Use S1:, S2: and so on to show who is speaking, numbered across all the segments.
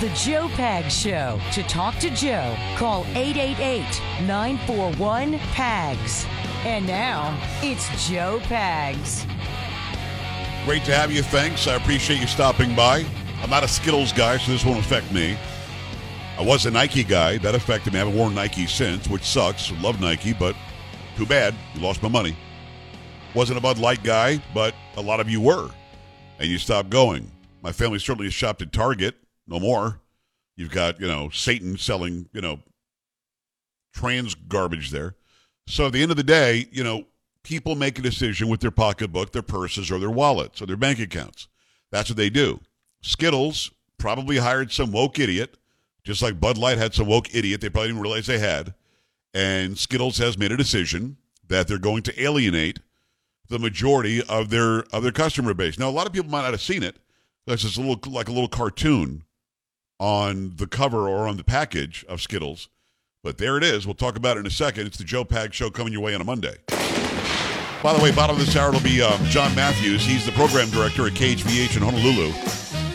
S1: the Joe Pag Show. To talk to Joe, call 888 941 PAGS. And now, it's Joe Pags.
S2: Great to have you. Thanks. I appreciate you stopping by. I'm not a Skittles guy, so this won't affect me. I was a Nike guy. That affected me. I haven't worn Nike since, which sucks. Love Nike, but too bad. You lost my money. Wasn't a Bud Light guy, but a lot of you were. And you stopped going. My family certainly shopped at Target. No more. You've got, you know, Satan selling, you know, trans garbage there. So at the end of the day, you know, people make a decision with their pocketbook, their purses, or their wallets, or their bank accounts. That's what they do. Skittles probably hired some woke idiot, just like Bud Light had some woke idiot they probably didn't realize they had. And Skittles has made a decision that they're going to alienate the majority of their of their customer base. Now, a lot of people might not have seen it. That's just a little like a little cartoon on the cover or on the package of Skittles. But there it is. We'll talk about it in a second. It's the Joe Pag Show coming your way on a Monday. By the way, bottom of this hour will be um, John Matthews. He's the program director at KHVH in Honolulu,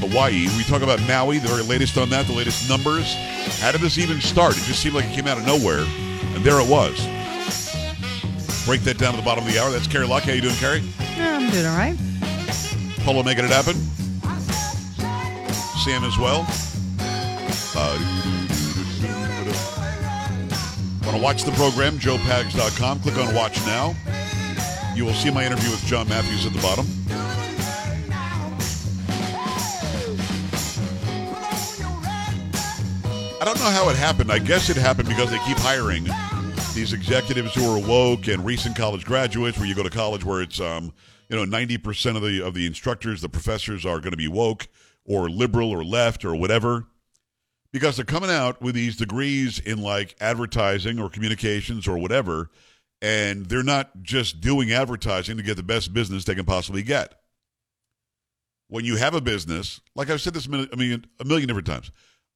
S2: Hawaii. We talk about Maui, the very latest on that, the latest numbers. How did this even start? It just seemed like it came out of nowhere, and there it was. Break that down to the bottom of the hour. That's Carrie Luck. How you doing, Carrie?
S3: Yeah, I'm doing all right.
S2: Polo making it happen. Sam as well. Want to watch the program? JoePags.com. Click on Watch Now. You will see my interview with John Matthews at the bottom. I don't know how it happened. I guess it happened because they keep hiring these executives who are woke and recent college graduates. Where you go to college, where it's um, you know ninety percent of the of the instructors, the professors are going to be woke or liberal or left or whatever, because they're coming out with these degrees in like advertising or communications or whatever, and they're not just doing advertising to get the best business they can possibly get. When you have a business, like I've said this a million, a million different times,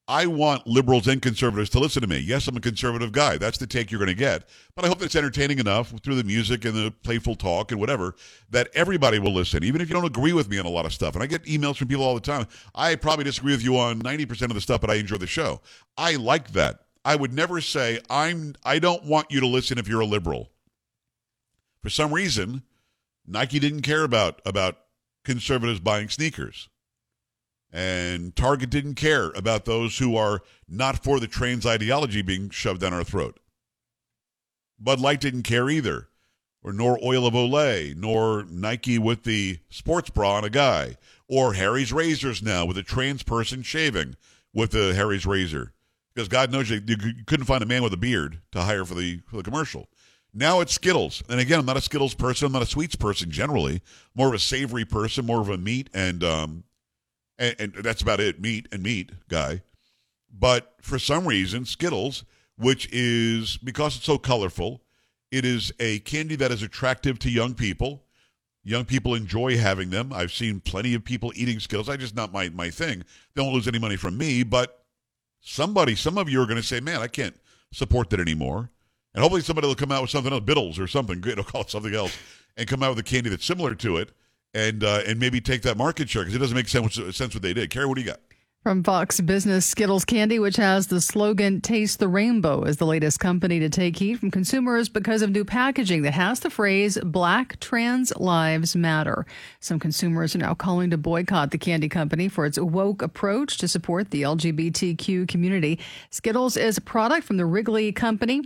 S2: I want liberals and conservatives to listen to me. Yes, I'm a conservative guy. That's the take you're going to get. But I hope it's entertaining enough through the music and the playful talk and whatever that everybody will listen, even if you don't agree with me on a lot of stuff. And I get emails from people all the time. I probably disagree with you on 90% of the stuff, but I enjoy the show. I like that. I would never say I'm I don't want you to listen if you're a liberal. For some reason, Nike didn't care about about conservatives buying sneakers. And Target didn't care about those who are not for the trans ideology being shoved down our throat. Bud Light didn't care either, or nor Oil of Olay, nor Nike with the sports bra on a guy, or Harry's razors now with a trans person shaving with the Harry's razor, because God knows you, you couldn't find a man with a beard to hire for the for the commercial. Now it's Skittles, and again, I'm not a Skittles person. I'm not a sweets person generally. More of a savory person, more of a meat and um, and, and that's about it meat and meat guy. But for some reason, Skittles, which is because it's so colorful, it is a candy that is attractive to young people. Young people enjoy having them. I've seen plenty of people eating Skittles. I just not my my thing. They don't lose any money from me, but somebody, some of you are going to say, "Man, I can't support that anymore." And hopefully, somebody will come out with something else, Biddles or something. It'll call it something else, and come out with a candy that's similar to it and uh, and maybe take that market share because it doesn't make sense, sense what they did. Carrie, what do you got?
S3: From Fox Business, Skittles Candy, which has the slogan Taste the Rainbow, is the latest company to take heat from consumers because of new packaging that has the phrase Black Trans Lives Matter. Some consumers are now calling to boycott the candy company for its woke approach to support the LGBTQ community. Skittles is a product from the Wrigley Company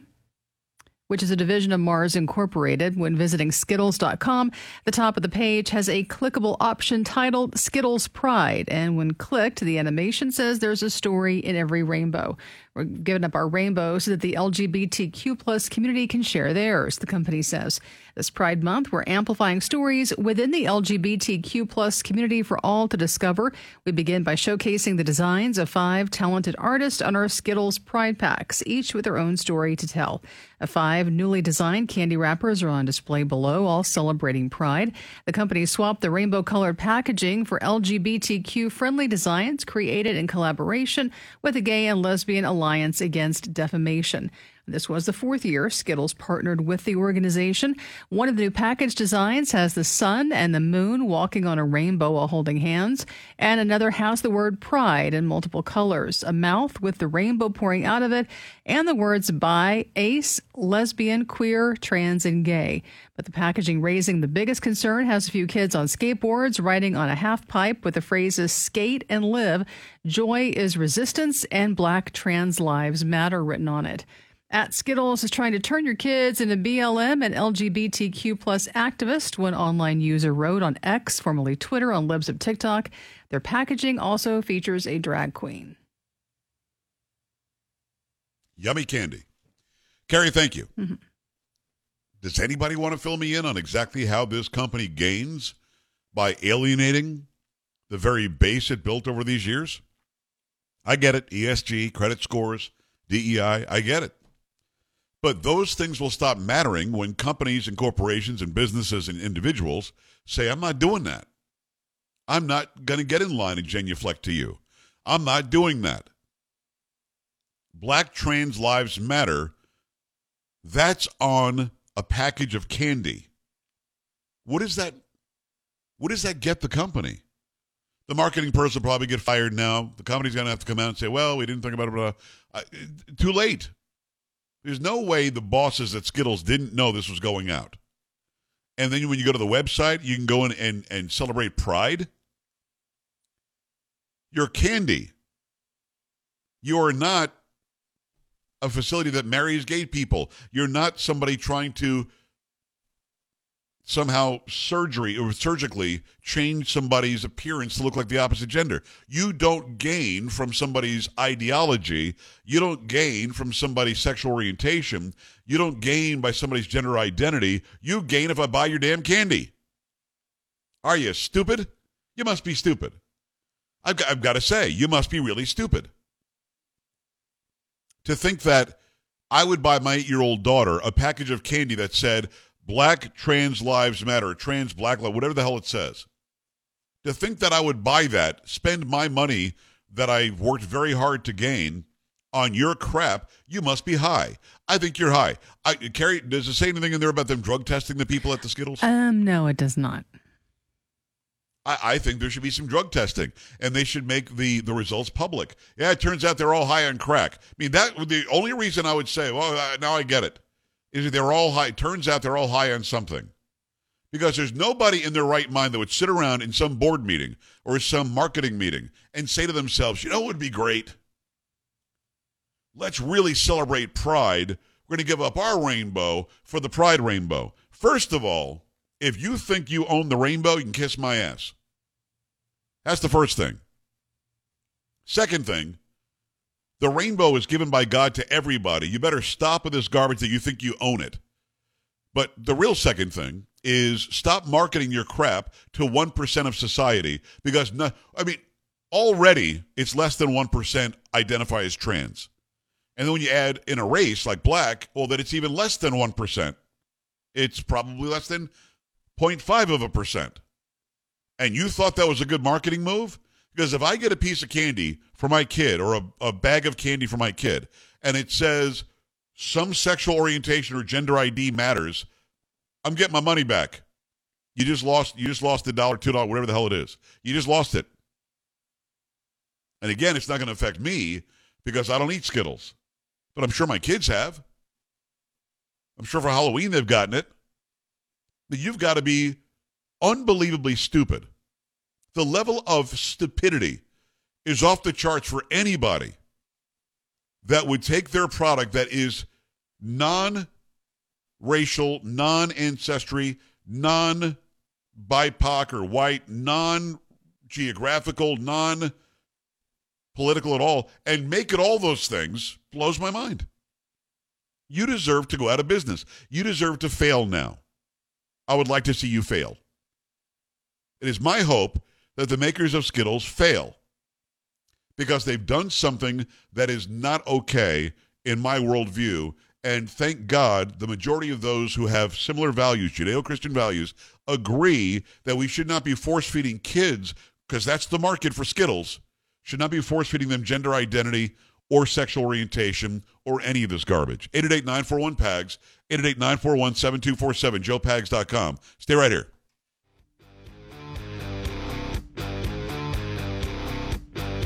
S3: which is a division of Mars Incorporated. When visiting Skittles.com, the top of the page has a clickable option titled Skittles Pride. And when clicked, the animation says there's a story in every rainbow. We're giving up our rainbow so that the LGBTQ plus community can share theirs, the company says. This Pride Month, we're amplifying stories within the LGBTQ plus community for all to discover. We begin by showcasing the designs of five talented artists on our Skittles Pride packs, each with their own story to tell. Five newly designed candy wrappers are on display below, all celebrating Pride. The company swapped the rainbow colored packaging for LGBTQ friendly designs created in collaboration with the Gay and Lesbian Alliance Against Defamation. This was the fourth year Skittles partnered with the organization. One of the new package designs has the sun and the moon walking on a rainbow while holding hands, and another has the word pride in multiple colors, a mouth with the rainbow pouring out of it, and the words bi, ace, lesbian, queer, trans, and gay. But the packaging raising the biggest concern has a few kids on skateboards riding on a half pipe with the phrases skate and live, joy is resistance, and black trans lives matter written on it. At Skittles is trying to turn your kids into BLM and LGBTQ plus activists, one online user wrote on X, formerly Twitter, on libs of TikTok. Their packaging also features a drag queen.
S2: Yummy candy. Carrie, thank you. Mm-hmm. Does anybody want to fill me in on exactly how this company gains by alienating the very base it built over these years? I get it. ESG, credit scores, DEI, I get it. But those things will stop mattering when companies and corporations and businesses and individuals say, I'm not doing that. I'm not going to get in line and genuflect to you. I'm not doing that. Black trans lives matter. That's on a package of candy. What does that what does that get the company? The marketing person will probably get fired now. The company's going to have to come out and say, "Well, we didn't think about it." Uh, too late. There's no way the bosses at Skittles didn't know this was going out. And then when you go to the website, you can go in and, and celebrate Pride. You're candy. You are not a facility that marries gay people. You're not somebody trying to somehow surgery or surgically change somebody's appearance to look like the opposite gender. You don't gain from somebody's ideology. You don't gain from somebody's sexual orientation. You don't gain by somebody's gender identity. You gain if I buy your damn candy. Are you stupid? You must be stupid. I've got, I've got to say, you must be really stupid. To think that I would buy my eight year old daughter a package of candy that said, Black Trans Lives Matter, Trans Black Lives, whatever the hell it says. To think that I would buy that, spend my money that I've worked very hard to gain on your crap, you must be high. I think you're high. I, Carrie, does it say anything in there about them drug testing the people at the Skittles?
S3: Um, no, it does not.
S2: I, I think there should be some drug testing, and they should make the the results public. Yeah, it turns out they're all high on crack. I mean, that the only reason I would say, well, now I get it is they're all high. Turns out they're all high on something. Because there's nobody in their right mind that would sit around in some board meeting or some marketing meeting and say to themselves, you know what would be great? Let's really celebrate pride. We're going to give up our rainbow for the pride rainbow. First of all, if you think you own the rainbow, you can kiss my ass. That's the first thing. Second thing, the rainbow is given by God to everybody. You better stop with this garbage that you think you own it. But the real second thing is stop marketing your crap to 1% of society because, no, I mean, already it's less than 1% identify as trans. And then when you add in a race like black, well, then it's even less than 1%. It's probably less than 0.5 of a percent. And you thought that was a good marketing move? Because if I get a piece of candy for my kid or a, a bag of candy for my kid and it says some sexual orientation or gender ID matters, I'm getting my money back. You just lost you just lost a dollar, two dollar, whatever the hell it is. You just lost it. And again, it's not going to affect me because I don't eat Skittles. But I'm sure my kids have. I'm sure for Halloween they've gotten it. But you've got to be unbelievably stupid the level of stupidity is off the charts for anybody that would take their product that is non racial, non ancestry, non BIPOC or white, non geographical, non political at all, and make it all those things blows my mind. You deserve to go out of business. You deserve to fail now. I would like to see you fail. It is my hope that the makers of Skittles fail because they've done something that is not okay in my worldview. And thank God the majority of those who have similar values, Judeo Christian values, agree that we should not be force feeding kids, because that's the market for Skittles, should not be force feeding them gender identity or sexual orientation or any of this garbage. 888 941 PAGS, 888 941 7247, joepags.com. Stay right here.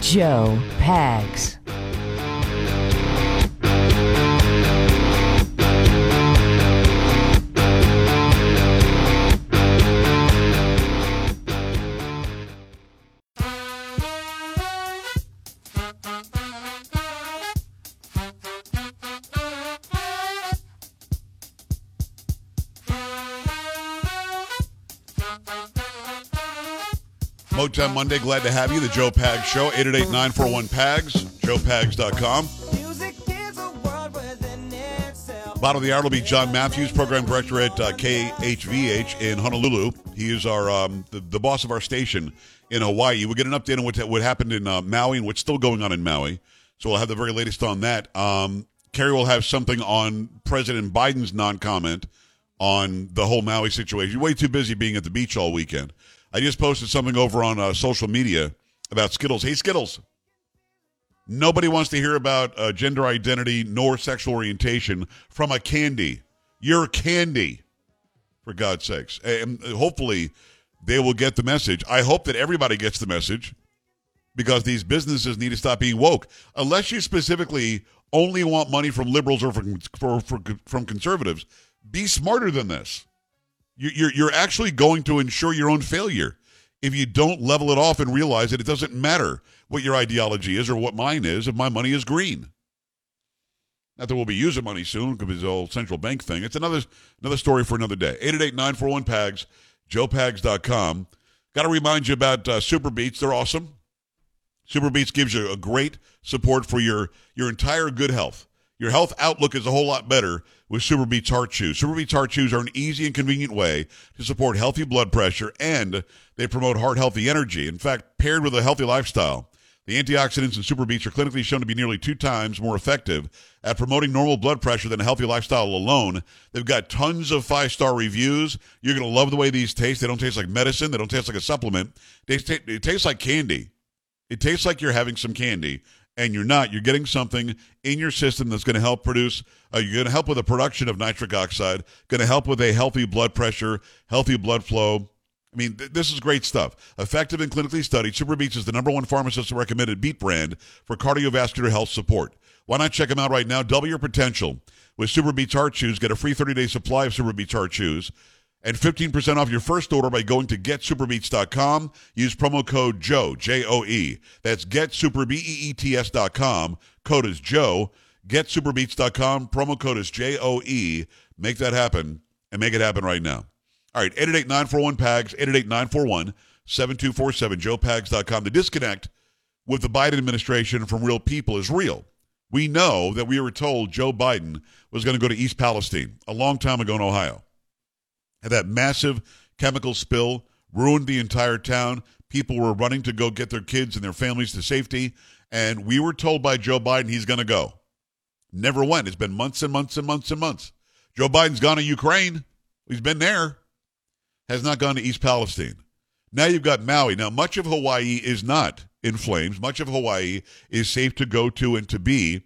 S1: Joe Pags.
S2: Motown Monday, glad to have you. The Joe Pags Show, 888 941 PAGS, joepags.com. Bottom of the hour will be John Matthews, program director at uh, KHVH in Honolulu. He is our um, the, the boss of our station in Hawaii. We'll get an update on what, what happened in uh, Maui and what's still going on in Maui. So we'll have the very latest on that. Um, Kerry will have something on President Biden's non comment on the whole Maui situation. Way too busy being at the beach all weekend. I just posted something over on uh, social media about Skittles. Hey, Skittles. Nobody wants to hear about uh, gender identity nor sexual orientation from a candy. You're candy, for God's sakes. And hopefully, they will get the message. I hope that everybody gets the message because these businesses need to stop being woke. Unless you specifically only want money from liberals or from, for, for, from conservatives, be smarter than this. You're, you're actually going to ensure your own failure if you don't level it off and realize that it doesn't matter what your ideology is or what mine is if my money is green. Not that we'll be using money soon because the whole central bank thing. It's another another story for another day. 888-941-PAGS, joepags.com. Got to remind you about uh, Super Beets. They're awesome. Super Beets gives you a great support for your, your entire good health. Your health outlook is a whole lot better with Super Beets Heart Chews. Super Beets Heart Chews are an easy and convenient way to support healthy blood pressure and they promote heart healthy energy. In fact, paired with a healthy lifestyle, the antioxidants in Super Beets are clinically shown to be nearly two times more effective at promoting normal blood pressure than a healthy lifestyle alone. They've got tons of five star reviews. You're going to love the way these taste. They don't taste like medicine, they don't taste like a supplement. They, t- it tastes like candy. It tastes like you're having some candy and you're not. You're getting something in your system that's going to help produce, uh, you're going to help with the production of nitric oxide, going to help with a healthy blood pressure, healthy blood flow. I mean, th- this is great stuff. Effective and clinically studied, Super Beets is the number one pharmacist recommended beet brand for cardiovascular health support. Why not check them out right now? Double your potential. With Super Beets Heart Chews, get a free 30 day supply of Super Beets Heart Chews and 15% off your first order by going to getsuperbeets.com. Use promo code JOE, J O E. That's getsuperbeets.com. Code is Joe. Getsuperbeets.com. Promo code is J O E. Make that happen and make it happen right now. All right, 888 941 PAGS, 888 941 7247, joepags.com. The disconnect with the Biden administration from real people is real. We know that we were told Joe Biden was going to go to East Palestine a long time ago in Ohio. That massive chemical spill ruined the entire town. People were running to go get their kids and their families to safety. And we were told by Joe Biden he's going to go. Never went. It's been months and months and months and months. Joe Biden's gone to Ukraine. He's been there. Has not gone to East Palestine. Now you've got Maui. Now, much of Hawaii is not in flames. Much of Hawaii is safe to go to and to be.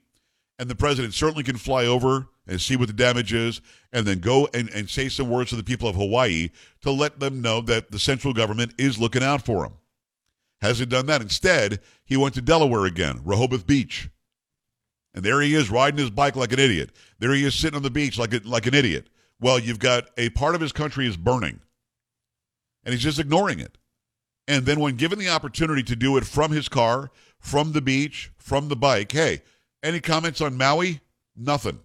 S2: And the president certainly can fly over and see what the damage is, and then go and, and say some words to the people of Hawaii to let them know that the central government is looking out for them. Hasn't done that. Instead, he went to Delaware again, Rehoboth Beach. And there he is riding his bike like an idiot. There he is sitting on the beach like, a, like an idiot. Well, you've got a part of his country is burning, and he's just ignoring it. And then, when given the opportunity to do it from his car, from the beach, from the bike, hey, any comments on Maui? Nothing.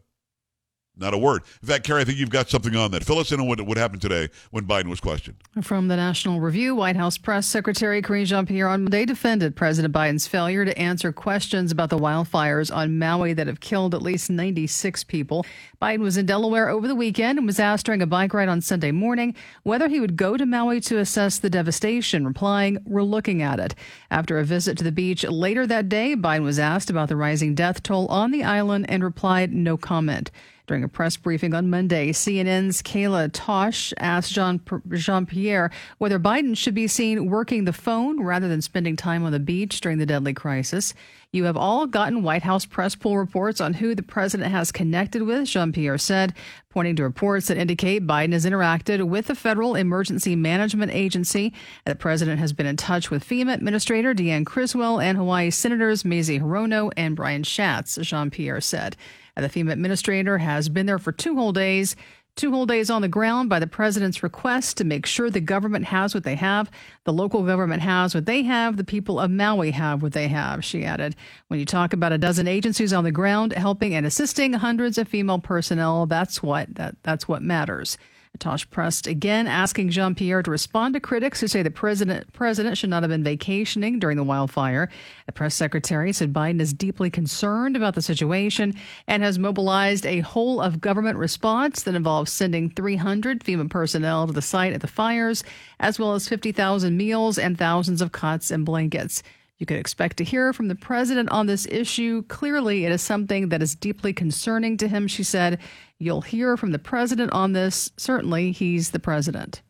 S2: Not a word. In fact, Carrie, I think you've got something on that. Fill us in on what, what happened today when Biden was questioned.
S3: From the National Review, White House Press Secretary Karine Jean Pierre on Monday defended President Biden's failure to answer questions about the wildfires on Maui that have killed at least 96 people. Biden was in Delaware over the weekend and was asked during a bike ride on Sunday morning whether he would go to Maui to assess the devastation, replying, We're looking at it. After a visit to the beach later that day, Biden was asked about the rising death toll on the island and replied, No comment. During a press briefing on Monday, CNN's Kayla Tausche asked Jean Jean Pierre whether Biden should be seen working the phone rather than spending time on the beach during the deadly crisis. You have all gotten White House press pool reports on who the president has connected with, Jean Pierre said, pointing to reports that indicate Biden has interacted with the Federal Emergency Management Agency. The president has been in touch with FEMA Administrator Deanne Criswell and Hawaii Senators Mazie Hirono and Brian Schatz, Jean Pierre said. The FEMA administrator has been there for two whole days. Two whole days on the ground by the president's request to make sure the government has what they have, the local government has what they have, the people of Maui have what they have, she added. When you talk about a dozen agencies on the ground helping and assisting hundreds of FEMA personnel, that's what that, that's what matters. Tausche pressed again, asking Jean Pierre to respond to critics who say the president president should not have been vacationing during the wildfire. The press secretary said Biden is deeply concerned about the situation and has mobilized a whole of government response that involves sending 300 FEMA personnel to the site of the fires, as well as 50,000 meals and thousands of cots and blankets. You could expect to hear from the president on this issue. Clearly, it is something that is deeply concerning to him, she said. You'll hear from the president on this. Certainly, he's the president.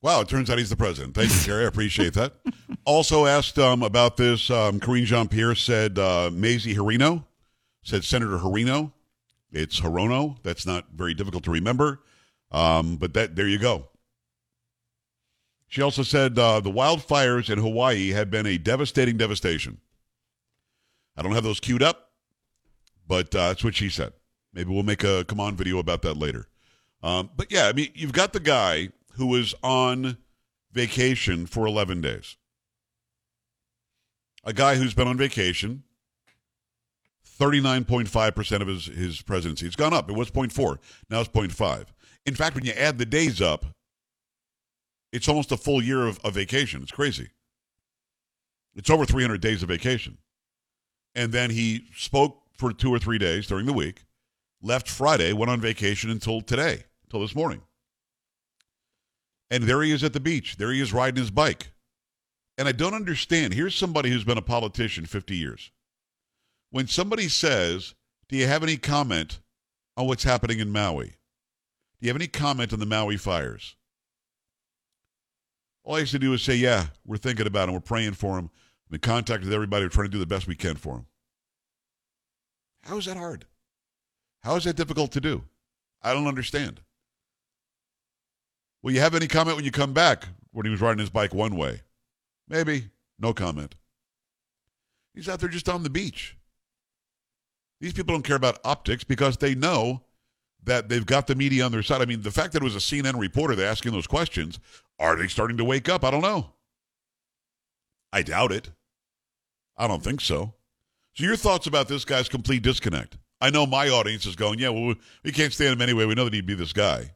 S2: Wow, it turns out he's the president. Thank you, Carrie. I appreciate that. also asked um, about this, um, Karine Jean Pierre said uh, Mazie Hirono, said Senator Hirono. It's Hirono. That's not very difficult to remember. Um, but that there you go. She also said uh, the wildfires in Hawaii have been a devastating devastation. I don't have those queued up, but uh, that's what she said. Maybe we'll make a come on video about that later. Um, but yeah, I mean, you've got the guy who was on vacation for 11 days. A guy who's been on vacation 39.5% of his, his presidency. It's gone up. It was 0.4. Now it's 0.5. In fact, when you add the days up, it's almost a full year of, of vacation. It's crazy. It's over 300 days of vacation. And then he spoke for two or three days during the week, left Friday, went on vacation until today, until this morning. And there he is at the beach. There he is riding his bike. And I don't understand. Here's somebody who's been a politician 50 years. When somebody says, Do you have any comment on what's happening in Maui? Do you have any comment on the Maui fires? All I used to do was say, yeah, we're thinking about him. We're praying for him. I'm in contact with everybody. We're trying to do the best we can for him. How is that hard? How is that difficult to do? I don't understand. Will you have any comment when you come back when he was riding his bike one way? Maybe. No comment. He's out there just on the beach. These people don't care about optics because they know that they've got the media on their side. I mean, the fact that it was a CNN reporter that asking those questions, are they starting to wake up? I don't know. I doubt it. I don't think so. So, your thoughts about this guy's complete disconnect? I know my audience is going, yeah, well, we can't stand him anyway. We know that he'd be this guy.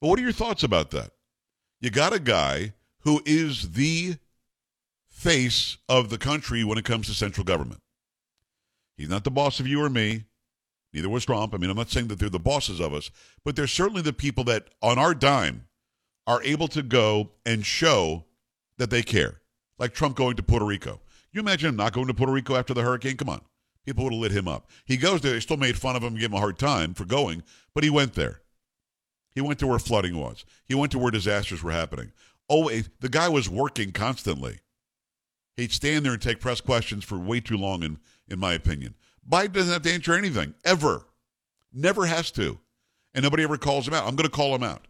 S2: But what are your thoughts about that? You got a guy who is the face of the country when it comes to central government. He's not the boss of you or me. Neither was Trump. I mean, I'm not saying that they're the bosses of us, but they're certainly the people that, on our dime, are able to go and show that they care. Like Trump going to Puerto Rico. You imagine him not going to Puerto Rico after the hurricane? Come on. People would have lit him up. He goes there. They still made fun of him gave him a hard time for going, but he went there. He went to where flooding was. He went to where disasters were happening. Oh, the guy was working constantly. He'd stand there and take press questions for way too long, in, in my opinion. Biden doesn't have to answer anything, ever. Never has to. And nobody ever calls him out. I'm going to call him out.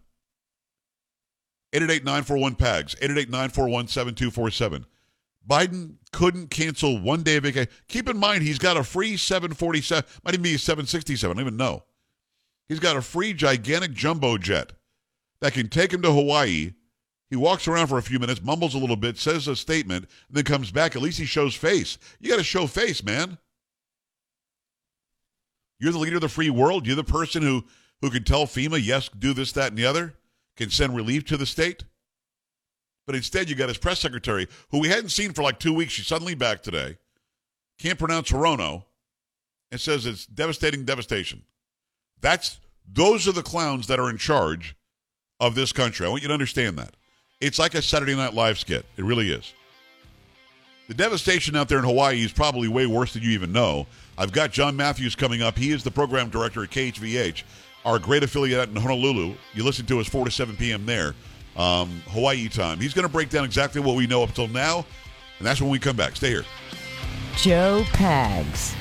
S2: 888-941-PAGS, 888-941-7247. Biden couldn't cancel one day of vacation. Keep in mind, he's got a free 747, might even be a 767, I don't even know. He's got a free gigantic jumbo jet that can take him to Hawaii. He walks around for a few minutes, mumbles a little bit, says a statement, then comes back. At least he shows face. You got to show face, man. You're the leader of the free world. You're the person who, who can tell FEMA, yes, do this, that, and the other, can send relief to the state. But instead, you got his press secretary, who we hadn't seen for like two weeks. She's suddenly back today. Can't pronounce Hirono, and says it's devastating devastation. That's those are the clowns that are in charge of this country. I want you to understand that. It's like a Saturday Night Live skit. It really is. The devastation out there in Hawaii is probably way worse than you even know. I've got John Matthews coming up. He is the program director at KHVH, our great affiliate in Honolulu. You listen to us 4 to 7 p.m. there, um, Hawaii time. He's going to break down exactly what we know up till now, and that's when we come back. Stay here.
S1: Joe Pags.